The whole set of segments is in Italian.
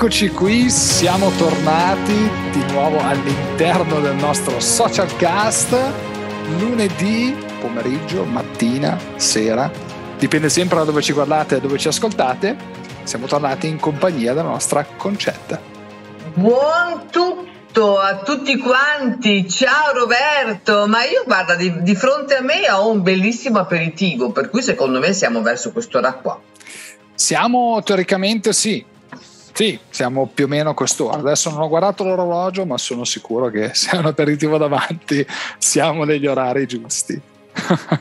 Eccoci qui, siamo tornati di nuovo all'interno del nostro social cast lunedì pomeriggio, mattina, sera, dipende sempre da dove ci guardate e dove ci ascoltate. Siamo tornati in compagnia della nostra Concetta. Buon tutto a tutti quanti, ciao Roberto, ma io guarda di, di fronte a me ho un bellissimo aperitivo, per cui secondo me siamo verso quest'ora qua. Siamo teoricamente sì, sì, siamo più o meno a quest'ora. Adesso non ho guardato l'orologio, ma sono sicuro che se è un aperitivo davanti siamo negli orari giusti.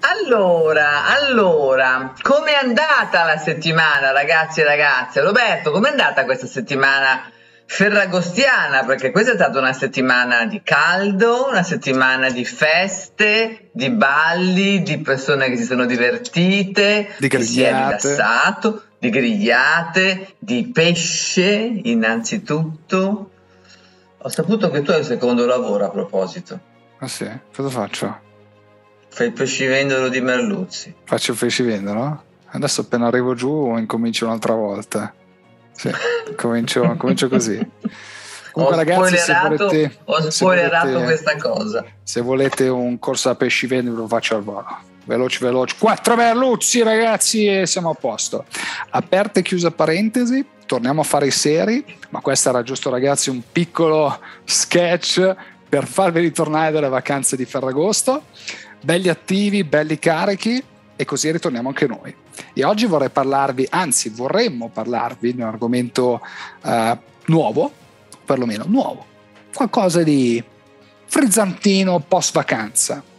allora, allora, com'è andata la settimana, ragazzi e ragazze? Roberto, com'è andata questa settimana? ferragostiana, perché questa è stata una settimana di caldo, una settimana di feste, di balli, di persone che si sono divertite, di che si è rilassato, di grigliate, di pesce innanzitutto. Ho saputo che tu hai il secondo lavoro a proposito. Ah sì? Cosa faccio? Fai il pescivendolo di Merluzzi. Faccio il pescivendolo? Adesso appena arrivo giù incomincio un'altra volta. Sì, comincio, comincio così. Comunque, ho ragazzi, se volete, ho spoilerato se volete, questa cosa. Se volete un corso a pescivendolo, lo faccio al volo. Veloci, veloci. Quattro merluzzi, ragazzi, e siamo a posto. Aperta e chiusa parentesi, torniamo a fare i seri, ma questo era giusto, ragazzi, un piccolo sketch per farvi ritornare dalle vacanze di Ferragosto. Belli attivi, belli carichi e così ritorniamo anche noi. E oggi vorrei parlarvi, anzi vorremmo parlarvi di un argomento uh, nuovo, perlomeno nuovo, qualcosa di frizzantino post vacanza.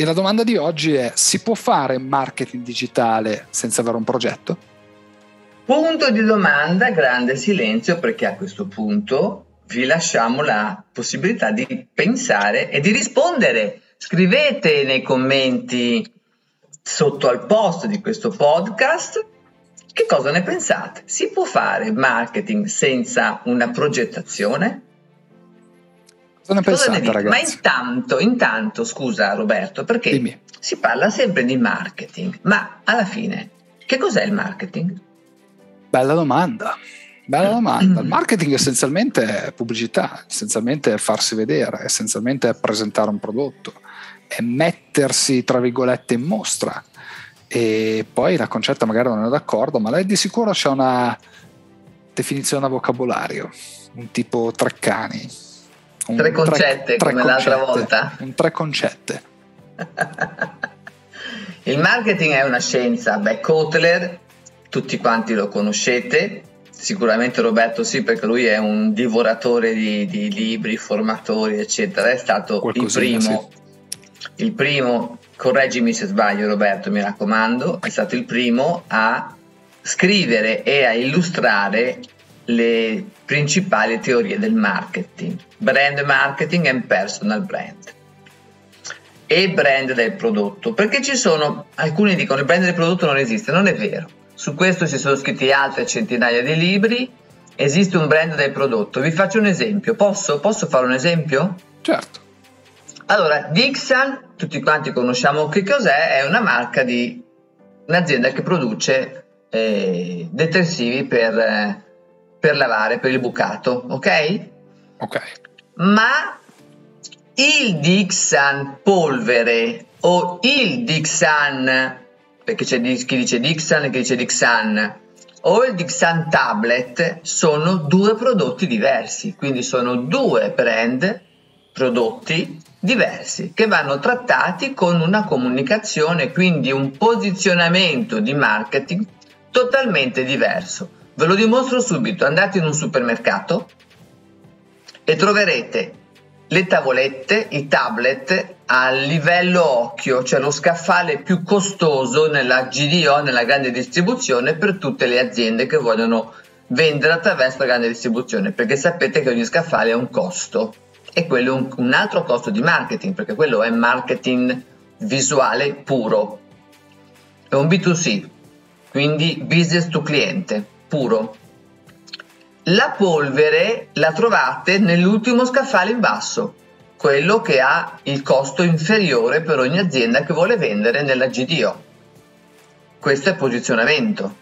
E la domanda di oggi è, si può fare marketing digitale senza avere un progetto? Punto di domanda, grande silenzio perché a questo punto vi lasciamo la possibilità di pensare e di rispondere. Scrivete nei commenti sotto al post di questo podcast che cosa ne pensate? Si può fare marketing senza una progettazione? Cosa ne pensate, ragazzi? Ma intanto, intanto, scusa Roberto, perché Dimmi. si parla sempre di marketing, ma alla fine, che cos'è il marketing? Bella domanda. Bella domanda. Il marketing essenzialmente è pubblicità, essenzialmente è farsi vedere, essenzialmente è presentare un prodotto è mettersi tra virgolette in mostra e poi la concetta magari non è d'accordo ma lei di sicuro c'è una definizione a vocabolario un tipo Treccani tre concette tre, tre come concette, l'altra volta. Un tre concette. Il marketing è una scienza. Beh Kotler tutti quanti lo conoscete. Sicuramente Roberto sì perché lui è un divoratore di, di libri formatori eccetera. È stato Qualcosina, il primo sì. il primo, correggimi se sbaglio Roberto, mi raccomando, è stato il primo a scrivere e a illustrare le principali teorie del marketing, brand marketing e personal brand e brand del prodotto, perché ci sono, alcuni dicono il brand del prodotto non esiste, non è vero, su questo si sono scritti altre centinaia di libri, esiste un brand del prodotto, vi faccio un esempio, posso, posso fare un esempio? Certo. Allora, Dixon, tutti quanti conosciamo che cos'è, è una marca di un'azienda che produce eh, detersivi per, eh, per lavare, per il bucato, ok? Ok. Ma il Dixon polvere o il Dixon, perché c'è chi dice Dixon e chi dice Dixon, o il Dixon Tablet sono due prodotti diversi, quindi sono due brand prodotti diversi che vanno trattati con una comunicazione, quindi un posizionamento di marketing totalmente diverso. Ve lo dimostro subito, andate in un supermercato e troverete le tavolette, i tablet a livello occhio, cioè lo scaffale più costoso nella GDO, nella grande distribuzione per tutte le aziende che vogliono vendere attraverso la grande distribuzione, perché sapete che ogni scaffale ha un costo e quello è un, un altro costo di marketing, perché quello è marketing visuale puro. È un B2C, quindi business to cliente puro. La polvere la trovate nell'ultimo scaffale in basso, quello che ha il costo inferiore per ogni azienda che vuole vendere nella GDO. Questo è posizionamento.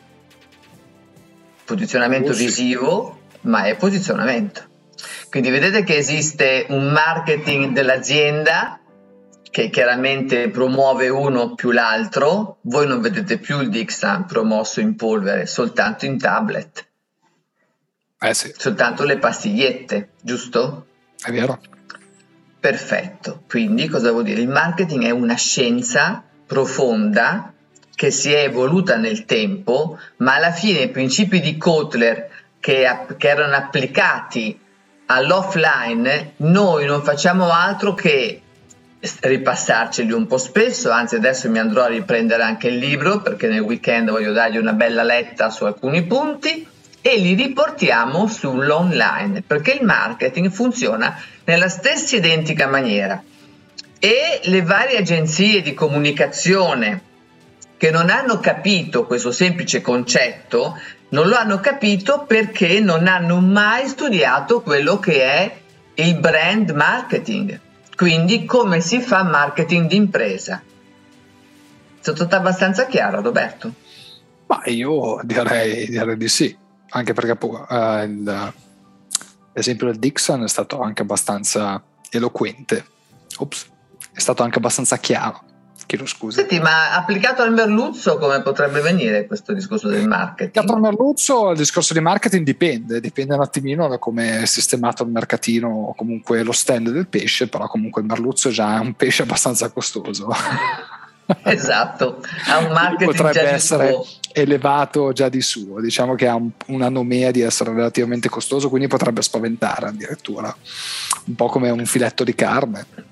posizionamento oh, visivo, ma è posizionamento. Quindi vedete che esiste un marketing dell'azienda che chiaramente promuove uno più l'altro, voi non vedete più il Dixan promosso in polvere, soltanto in tablet. Eh sì. Soltanto le pastigliette, giusto? È vero. Perfetto. Quindi cosa vuol dire? Il marketing è una scienza profonda che si è evoluta nel tempo, ma alla fine i principi di Kotler che, che erano applicati all'offline, noi non facciamo altro che ripassarceli un po' spesso, anzi adesso mi andrò a riprendere anche il libro perché nel weekend voglio dargli una bella letta su alcuni punti e li riportiamo sull'online perché il marketing funziona nella stessa identica maniera. E le varie agenzie di comunicazione che non hanno capito questo semplice concetto non lo hanno capito perché non hanno mai studiato quello che è il brand marketing quindi come si fa marketing d'impresa? Sono stata abbastanza chiara, Roberto? Ma io direi, direi di sì, anche perché il, l'esempio del Dixon è stato anche abbastanza eloquente. Ops, è stato anche abbastanza chiaro. Chiedo scusa. Senti, ma applicato al merluzzo come potrebbe venire questo discorso del marketing? Applicato al merluzzo il discorso di marketing dipende, dipende un attimino da come è sistemato il mercatino o comunque lo stand del pesce, però comunque il merluzzo già è un pesce abbastanza costoso. esatto, ha un marketing potrebbe essere suo. elevato già di suo, diciamo che ha un, una nomea di essere relativamente costoso, quindi potrebbe spaventare addirittura, un po' come un filetto di carne.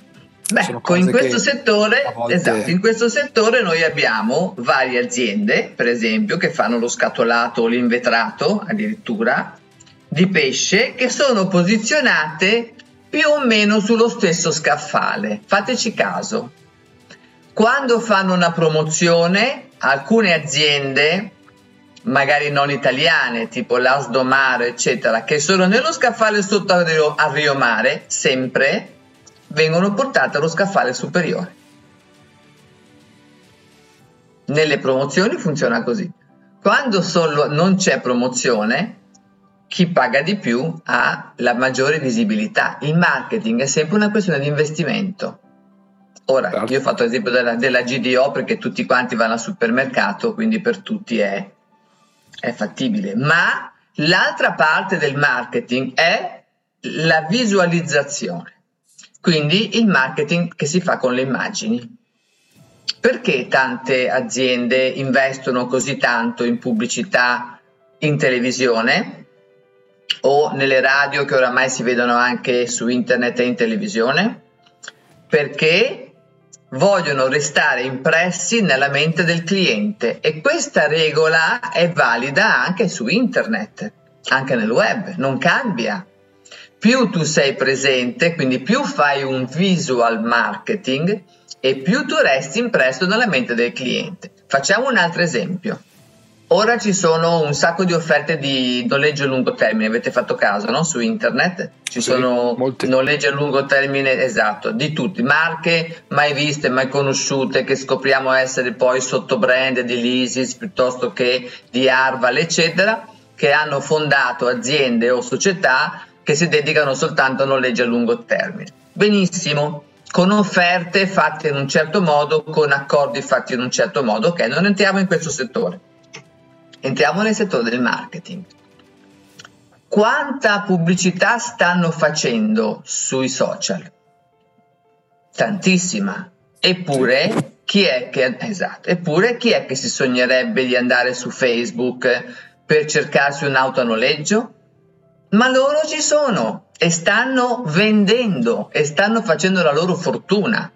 Beh, in questo, settore, volte... esatto, in questo settore noi abbiamo varie aziende, per esempio, che fanno lo scatolato o l'invetrato addirittura di pesce che sono posizionate più o meno sullo stesso scaffale. Fateci caso. Quando fanno una promozione, alcune aziende, magari non italiane, tipo l'Asdomare, eccetera, che sono nello scaffale sotto a Rio, a Rio Mare, sempre, vengono portate allo scaffale superiore. Nelle promozioni funziona così. Quando solo non c'è promozione, chi paga di più ha la maggiore visibilità. Il marketing è sempre una questione di investimento. Ora, certo. io ho fatto l'esempio della, della, GDO perché tutti quanti vanno al supermercato, quindi per tutti è, è fattibile. Ma l'altra parte del marketing è la visualizzazione. Quindi il marketing che si fa con le immagini. Perché tante aziende investono così tanto in pubblicità in televisione o nelle radio che oramai si vedono anche su internet e in televisione? Perché vogliono restare impressi nella mente del cliente e questa regola è valida anche su internet, anche nel web, non cambia più tu sei presente, quindi più fai un visual marketing e più tu resti impresso nella mente del cliente. Facciamo un altro esempio. Ora ci sono un sacco di offerte di noleggio a lungo termine, avete fatto caso no? su internet? Ci sì, sono molti. noleggi a lungo termine, esatto, di tutti, marche mai viste, mai conosciute, che scopriamo essere poi sotto brand di Lysis piuttosto che di Arval, eccetera, che hanno fondato aziende o società che si dedicano soltanto a noleggi a lungo termine. Benissimo, con offerte fatte in un certo modo, con accordi fatti in un certo modo, ok, non entriamo in questo settore. Entriamo nel settore del marketing. Quanta pubblicità stanno facendo sui social? Tantissima. Eppure chi è che, esatto, eppure chi è che si sognerebbe di andare su Facebook per cercarsi un'auto a noleggio? Ma loro ci sono e stanno vendendo e stanno facendo la loro fortuna.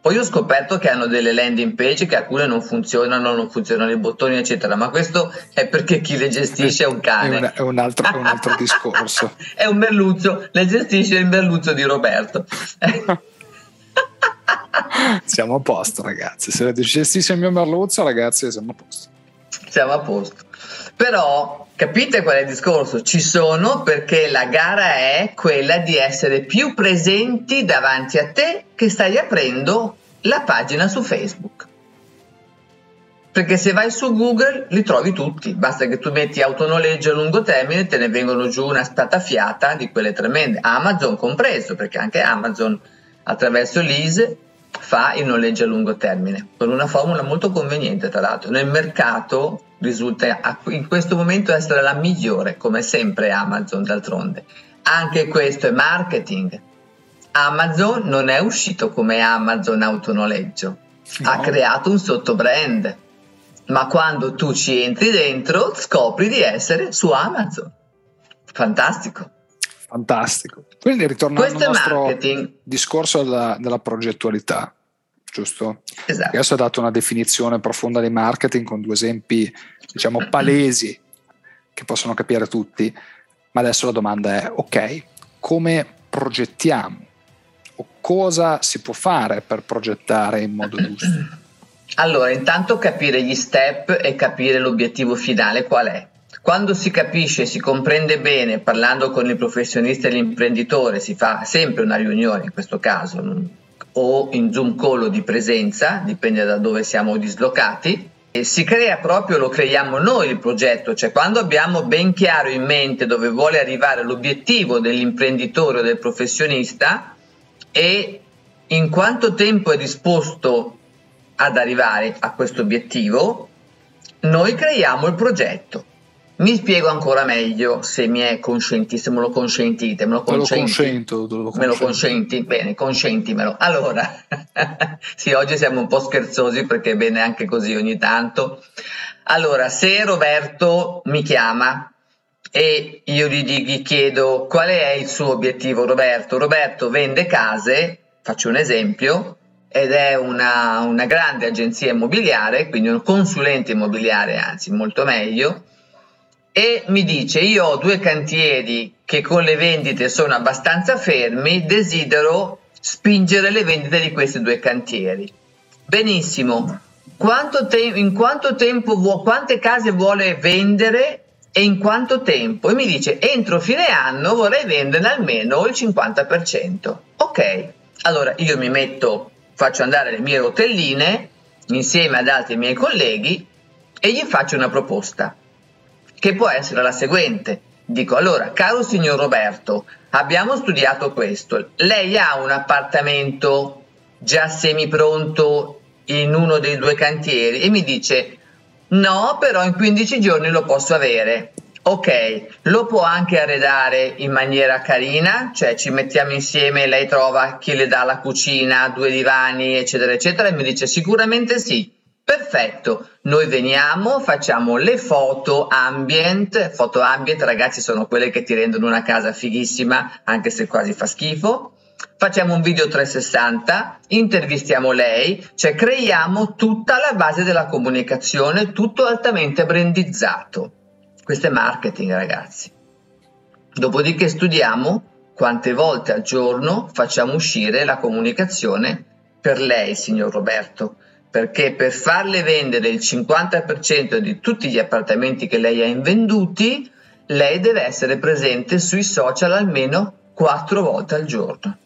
Poi ho scoperto che hanno delle landing page che alcune non funzionano, non funzionano i bottoni, eccetera, ma questo è perché chi le gestisce è un cane. È, un altro, è un altro discorso. è un merluzzo, le gestisce il merluzzo di Roberto. siamo a posto, ragazzi. Se le gestisce il mio merluzzo, ragazzi, siamo a posto. Siamo a posto. Però capite qual è il discorso? Ci sono perché la gara è quella di essere più presenti davanti a te che stai aprendo la pagina su Facebook. Perché se vai su Google li trovi tutti, basta che tu metti autonoleggio a lungo termine, te ne vengono giù una spatafiata di quelle tremende, Amazon compreso, perché anche Amazon attraverso l'ISE fa il noleggio a lungo termine, con una formula molto conveniente tra l'altro. Nel mercato risulta in questo momento essere la migliore, come sempre Amazon d'altronde. Anche questo è marketing. Amazon non è uscito come Amazon autonoleggio, no. ha creato un sottobrand, ma quando tu ci entri dentro scopri di essere su Amazon. Fantastico. Fantastico. Quindi ritornando al nostro marketing. discorso della, della progettualità, giusto? Esatto. Adesso ho dato una definizione profonda di marketing con due esempi, diciamo, palesi che possono capire tutti, ma adesso la domanda è, ok, come progettiamo? O cosa si può fare per progettare in modo giusto? Allora, intanto capire gli step e capire l'obiettivo finale qual è. Quando si capisce, si comprende bene, parlando con il professionista e l'imprenditore, si fa sempre una riunione in questo caso, o in Zoom call o di presenza, dipende da dove siamo dislocati, e si crea proprio, lo creiamo noi il progetto, cioè quando abbiamo ben chiaro in mente dove vuole arrivare l'obiettivo dell'imprenditore o del professionista e in quanto tempo è disposto ad arrivare a questo obiettivo, noi creiamo il progetto. Mi spiego ancora meglio se mi è consenti, se me lo consentite. Me lo, consenti? Te lo consento. Te lo me lo consenti? Bene, consentimelo. Allora, sì, oggi siamo un po' scherzosi perché è bene anche così ogni tanto. Allora, se Roberto mi chiama e io gli, gli chiedo qual è il suo obiettivo, Roberto. Roberto vende case, faccio un esempio, ed è una, una grande agenzia immobiliare, quindi un consulente immobiliare, anzi molto meglio e mi dice io ho due cantieri che con le vendite sono abbastanza fermi, desidero spingere le vendite di questi due cantieri. Benissimo, quanto te- in quanto tempo vuo- quante case vuole vendere e in quanto tempo? E mi dice entro fine anno vorrei venderne almeno il 50%. Ok, allora io mi metto, faccio andare le mie rotelline insieme ad altri miei colleghi e gli faccio una proposta che può essere la seguente. Dico allora, caro signor Roberto, abbiamo studiato questo. Lei ha un appartamento già semipronto in uno dei due cantieri e mi dice no, però in 15 giorni lo posso avere. Ok, lo può anche arredare in maniera carina, cioè ci mettiamo insieme, lei trova chi le dà la cucina, due divani, eccetera, eccetera, e mi dice sicuramente sì. Perfetto, noi veniamo, facciamo le foto ambient, foto ambient ragazzi sono quelle che ti rendono una casa fighissima anche se quasi fa schifo, facciamo un video 360, intervistiamo lei, cioè creiamo tutta la base della comunicazione, tutto altamente brandizzato. Questo è marketing ragazzi. Dopodiché studiamo quante volte al giorno facciamo uscire la comunicazione per lei, signor Roberto perché per farle vendere il 50% di tutti gli appartamenti che lei ha invenduti, lei deve essere presente sui social almeno 4 volte al giorno.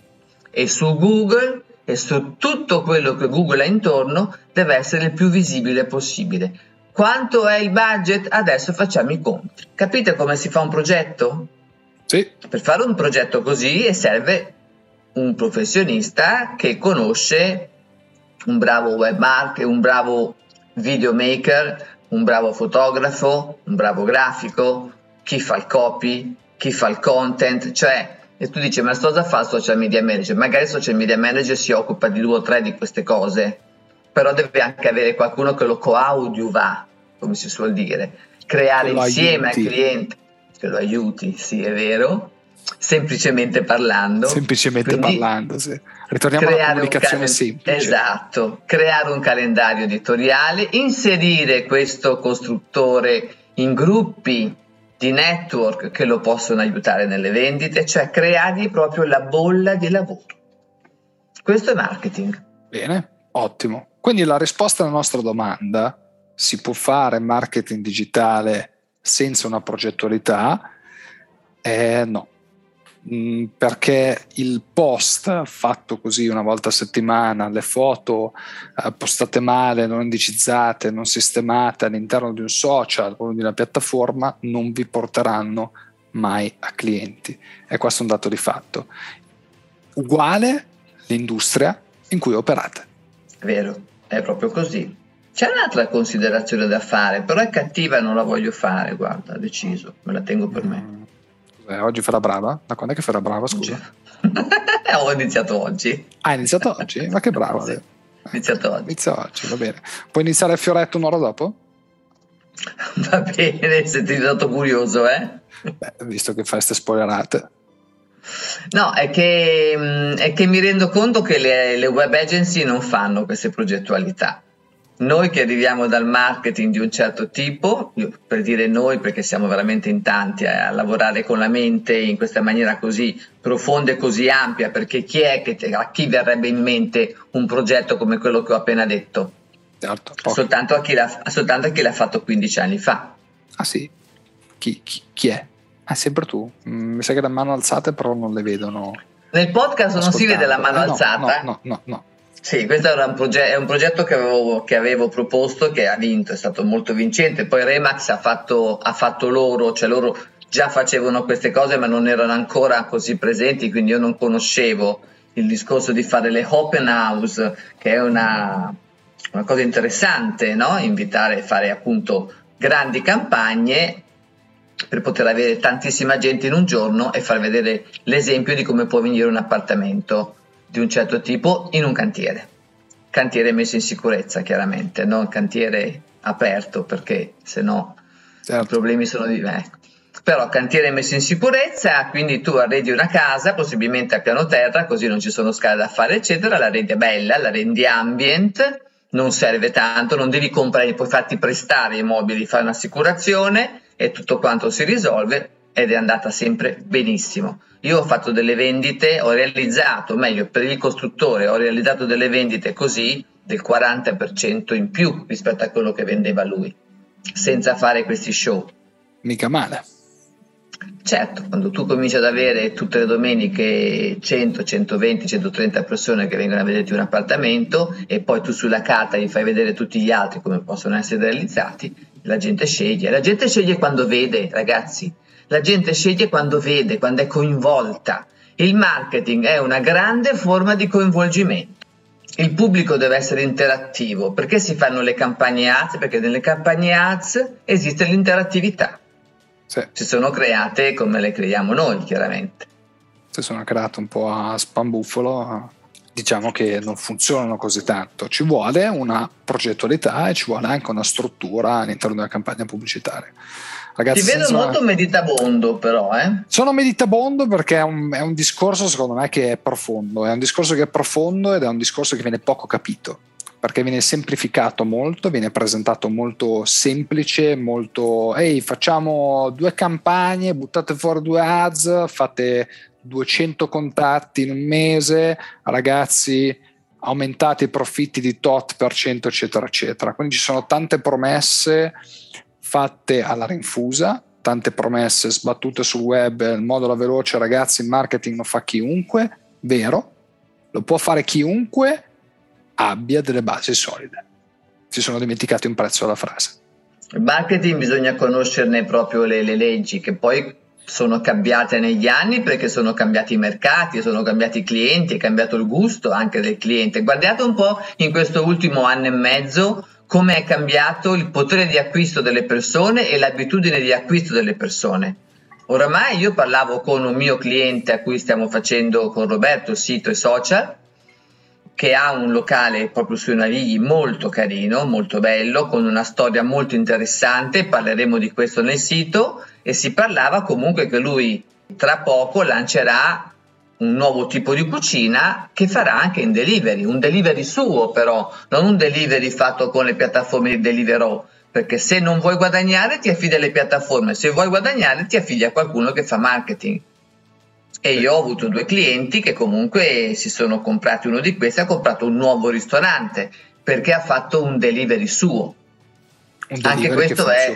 E su Google e su tutto quello che Google ha intorno deve essere il più visibile possibile. Quanto è il budget? Adesso facciamo i conti. Capite come si fa un progetto? Sì. Per fare un progetto così serve un professionista che conosce un bravo webmaster, un bravo videomaker, un bravo fotografo, un bravo grafico, chi fa il copy, chi fa il content, cioè e tu dici ma cosa fa il social media manager? Magari il social media manager si occupa di due o tre di queste cose, però deve anche avere qualcuno che lo coadiuva, come si suol dire, creare insieme aiuti. al cliente, che lo aiuti, sì è vero, semplicemente parlando. Semplicemente Quindi, parlando, sì. Ritorniamo alla comunicazione calen- semplice. Esatto, creare un calendario editoriale, inserire questo costruttore in gruppi di network che lo possono aiutare nelle vendite, cioè creargli proprio la bolla di lavoro. Questo è marketing. Bene, ottimo. Quindi la risposta alla nostra domanda, si può fare marketing digitale senza una progettualità? È no Mm, perché il post fatto così una volta a settimana, le foto eh, postate male, non indicizzate, non sistemate all'interno di un social o di una piattaforma non vi porteranno mai a clienti e questo è un dato di fatto. Uguale l'industria in cui operate. Vero, è proprio così. C'è un'altra considerazione da fare, però è cattiva non la voglio fare, guarda, deciso, me la tengo per me. Eh, oggi farà brava? Da quando è che farà brava, scusa? Ho iniziato oggi. Ah, hai iniziato oggi? Ma che bravo. Sì. Iniziato oggi. Inizia oggi, va bene. Puoi iniziare il fioretto un'ora dopo? Va bene, se ti sei stato curioso, eh? Beh, visto che fai queste spoilerate. No, è che, mm, è che, mi rendo conto che le, le web agency non fanno queste progettualità noi che arriviamo dal marketing di un certo tipo, per dire noi perché siamo veramente in tanti a, lavorare con la mente in questa maniera così profonda e così ampia, perché chi è che a chi verrebbe in mente un progetto come quello che ho appena detto? Certo, soltanto, a chi l'ha, soltanto a chi l'ha fatto 15 anni fa. Ah sì? Chi, chi, chi è? Ah, sempre tu. Mm, mi sa che la mano alzata però non le vedono. Nel podcast non si vede la mano eh, no, alzata? No, no, no, no. Sì, questo un proge- è un progetto che avevo, che avevo, proposto, che ha vinto, è stato molto vincente. Poi Remax ha fatto, ha fatto loro, cioè loro già facevano queste cose ma non erano ancora così presenti, quindi io non conoscevo il discorso di fare le open house, che è una, una cosa interessante, no? invitare a fare appunto grandi campagne per poter avere tantissima gente in un giorno e far vedere l'esempio di come può venire un appartamento di un certo tipo in un cantiere. Cantiere messo in sicurezza, chiaramente, non cantiere aperto perché se no certo. i problemi sono di me. Ecco. Però cantiere messo in sicurezza, quindi tu arredi una casa, possibilmente a piano terra, così non ci sono scale da fare, eccetera, la rendi bella, la rendi ambient, non serve tanto, non devi comprare, puoi farti prestare i mobili, fai un'assicurazione e tutto quanto si risolve ed è andata sempre benissimo. Io ho fatto delle vendite, ho realizzato, meglio per il costruttore, ho realizzato delle vendite così del 40% in più rispetto a quello che vendeva lui, senza fare questi show. Mica male. Certo, quando tu cominci ad avere tutte le domeniche 100, 120, 130 persone che vengono a vederti un appartamento e poi tu sulla carta gli fai vedere tutti gli altri come possono essere realizzati, la gente sceglie. La gente sceglie quando vede, ragazzi. La gente sceglie quando vede, quando è coinvolta. Il marketing è una grande forma di coinvolgimento. Il pubblico deve essere interattivo. Perché si fanno le campagne ads? Perché nelle campagne ads esiste l'interattività. Sì. Si sono create come le creiamo noi, chiaramente. Si sono create un po' a spambuffolo, diciamo che non funzionano così tanto. Ci vuole una progettualità e ci vuole anche una struttura all'interno della campagna pubblicitaria. Ragazzi, Ti vedo senza... molto meditabondo, però. Eh? Sono meditabondo perché è un, è un, discorso, secondo me, che è profondo. È un discorso che è profondo ed è un discorso che viene poco capito. Perché viene semplificato molto, viene presentato molto semplice, molto ehi, facciamo due campagne, buttate fuori due ads, fate 200 contatti in un mese, ragazzi, aumentate i profitti di tot per cento, eccetera, eccetera. Quindi ci sono tante promesse fatte alla rinfusa, tante promesse sbattute sul web, il modulo veloce, ragazzi, il marketing lo fa chiunque, vero, lo può fare chiunque abbia delle basi solide. Si sono dimenticati un prezzo alla frase. Il marketing bisogna conoscerne proprio le, le leggi che poi sono cambiate negli anni perché sono cambiati i mercati, sono cambiati i clienti, è cambiato il gusto anche del cliente. Guardate un po' in questo ultimo anno e mezzo come è cambiato il potere di acquisto delle persone e l'abitudine di acquisto delle persone. Oramai io parlavo con un mio cliente a cui stiamo facendo con Roberto sito e social, che ha un locale proprio sui Navigli molto carino, molto bello, con una storia molto interessante, parleremo di questo nel sito e si parlava comunque che lui tra poco lancerà un nuovo tipo di cucina che farà anche in delivery, un delivery suo però, non un delivery fatto con le piattaforme di Deliveroo, perché se non vuoi guadagnare ti affidi alle piattaforme, se vuoi guadagnare ti affidi a qualcuno che fa marketing. E io ho avuto due clienti che comunque si sono comprati, uno di questi ha comprato un nuovo ristorante perché ha fatto un delivery suo. Un delivery anche questo è,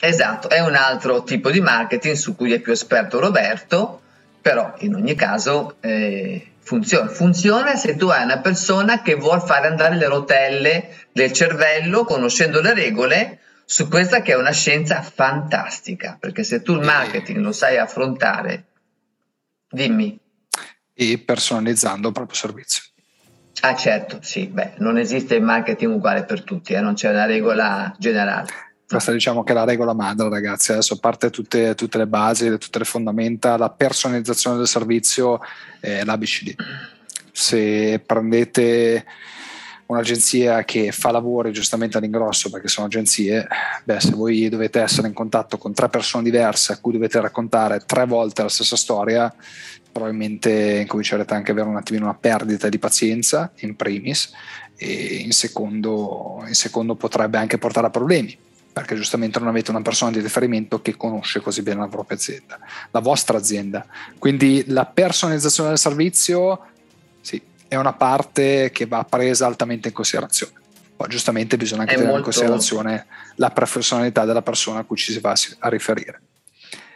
esatto, è un altro tipo di marketing su cui è più esperto Roberto però in ogni caso eh, funziona. Funziona se tu hai una persona che vuole fare andare le rotelle del cervello conoscendo le regole su questa che è una scienza fantastica, perché se tu il marketing lo sai affrontare, dimmi. E personalizzando il proprio servizio. Ah certo, sì, beh, non esiste il marketing uguale per tutti, eh, non c'è una regola generale. Questa diciamo che è la regola madre, ragazzi. Adesso a parte tutte, tutte le basi, tutte le fondamenta, la personalizzazione del servizio è l'ABCD. Se prendete un'agenzia che fa lavori giustamente all'ingrosso perché sono agenzie, beh, se voi dovete essere in contatto con tre persone diverse a cui dovete raccontare tre volte la stessa storia, probabilmente incomincerete anche ad avere un attimino una perdita di pazienza in primis e in secondo, in secondo potrebbe anche portare a problemi perché giustamente non avete una persona di riferimento che conosce così bene la propria azienda, la vostra azienda. Quindi la personalizzazione del servizio sì, è una parte che va presa altamente in considerazione. Poi giustamente bisogna anche è tenere molto... in considerazione la professionalità della persona a cui ci si va a riferire.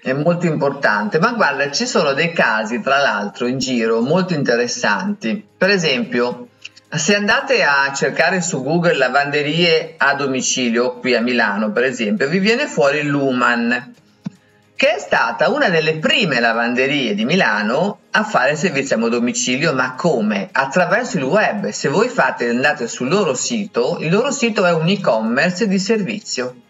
È molto importante, ma guarda, ci sono dei casi, tra l'altro, in giro molto interessanti. Per esempio, se andate a cercare su Google lavanderie a domicilio, qui a Milano per esempio, vi viene fuori Luman, che è stata una delle prime lavanderie di Milano a fare servizi a domicilio, ma come? Attraverso il web. Se voi fate, andate sul loro sito, il loro sito è un e-commerce di servizio.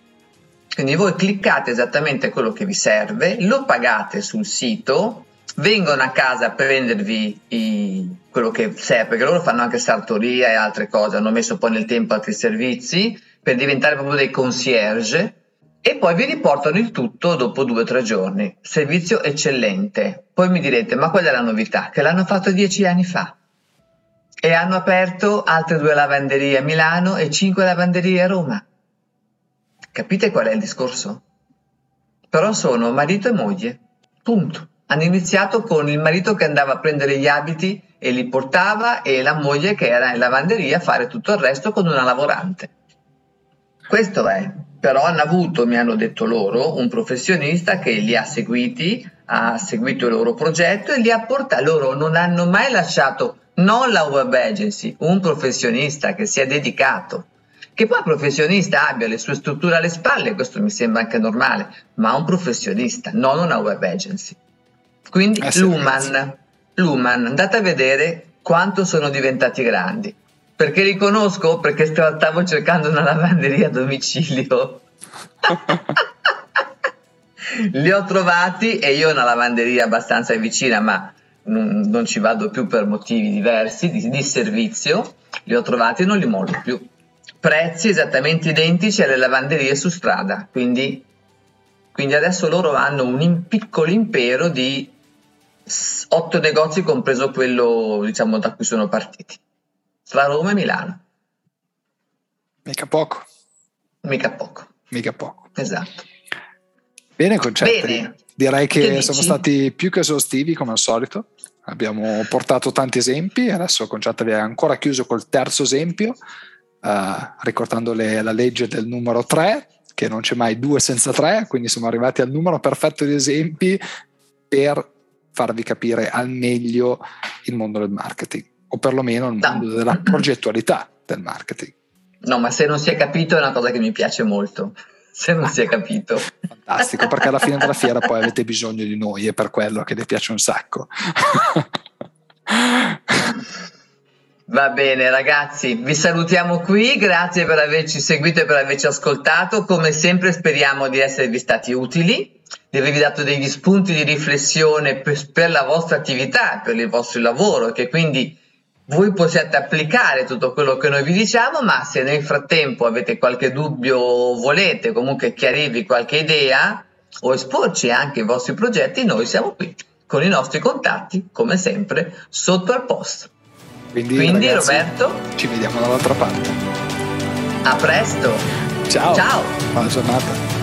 Quindi voi cliccate esattamente quello che vi serve, lo pagate sul sito vengono a casa a prendervi i, quello che serve, perché loro fanno anche sartoria e altre cose, hanno messo poi nel tempo altri servizi per diventare proprio dei concierge e poi vi riportano il tutto dopo due o tre giorni. Servizio eccellente. Poi mi direte, ma qual è la novità? Che l'hanno fatto dieci anni fa e hanno aperto altre due lavanderie a Milano e cinque lavanderie a Roma. Capite qual è il discorso? Però sono marito e moglie. Punto. Hanno iniziato con il marito che andava a prendere gli abiti e li portava e la moglie che era in lavanderia a fare tutto il resto con una lavorante. Questo è, però hanno avuto, mi hanno detto loro, un professionista che li ha seguiti, ha seguito il loro progetto e li ha portati. Loro non hanno mai lasciato, non la web agency, un professionista che si è dedicato. Che poi il professionista abbia le sue strutture alle spalle, questo mi sembra anche normale, ma un professionista, non una web agency. Quindi eh, Luman, Luman, andate a vedere quanto sono diventati grandi. Perché li conosco? Perché stavo cercando una lavanderia a domicilio. li ho trovati e io ho una lavanderia abbastanza vicina, ma non, non ci vado più per motivi diversi di, di servizio. Li ho trovati e non li mollo più. Prezzi esattamente identici alle lavanderie su strada, quindi, quindi adesso loro hanno un piccolo impero di otto negozi, compreso quello diciamo, da cui sono partiti, tra Roma e Milano. Mica poco. Mica poco. Mica poco. Esatto. Bene, concetti. Bene. Direi che, che siamo stati più che esaustivi come al solito. Abbiamo portato tanti esempi, adesso Concetta vi ha ancora chiuso col terzo esempio, uh, ricordando le, la legge del numero 3, che non c'è mai due senza tre, quindi siamo arrivati al numero perfetto di esempi per farvi capire al meglio il mondo del marketing o perlomeno il mondo no. della progettualità del marketing. No, ma se non si è capito è una cosa che mi piace molto. Se non si è capito. Fantastico, perché alla fine della fiera poi avete bisogno di noi e per quello che vi piace un sacco. Va bene ragazzi, vi salutiamo qui, grazie per averci seguito e per averci ascoltato, come sempre speriamo di esservi stati utili, di avervi dato degli spunti di riflessione per, per la vostra attività, per il vostro lavoro, che quindi voi possiate applicare tutto quello che noi vi diciamo, ma se nel frattempo avete qualche dubbio o volete comunque chiarirvi qualche idea o esporci anche i vostri progetti, noi siamo qui con i nostri contatti, come sempre, sotto al post. Quindi, Quindi ragazzi, Roberto, ci vediamo dall'altra parte. A presto. Ciao. Ciao. Buona giornata.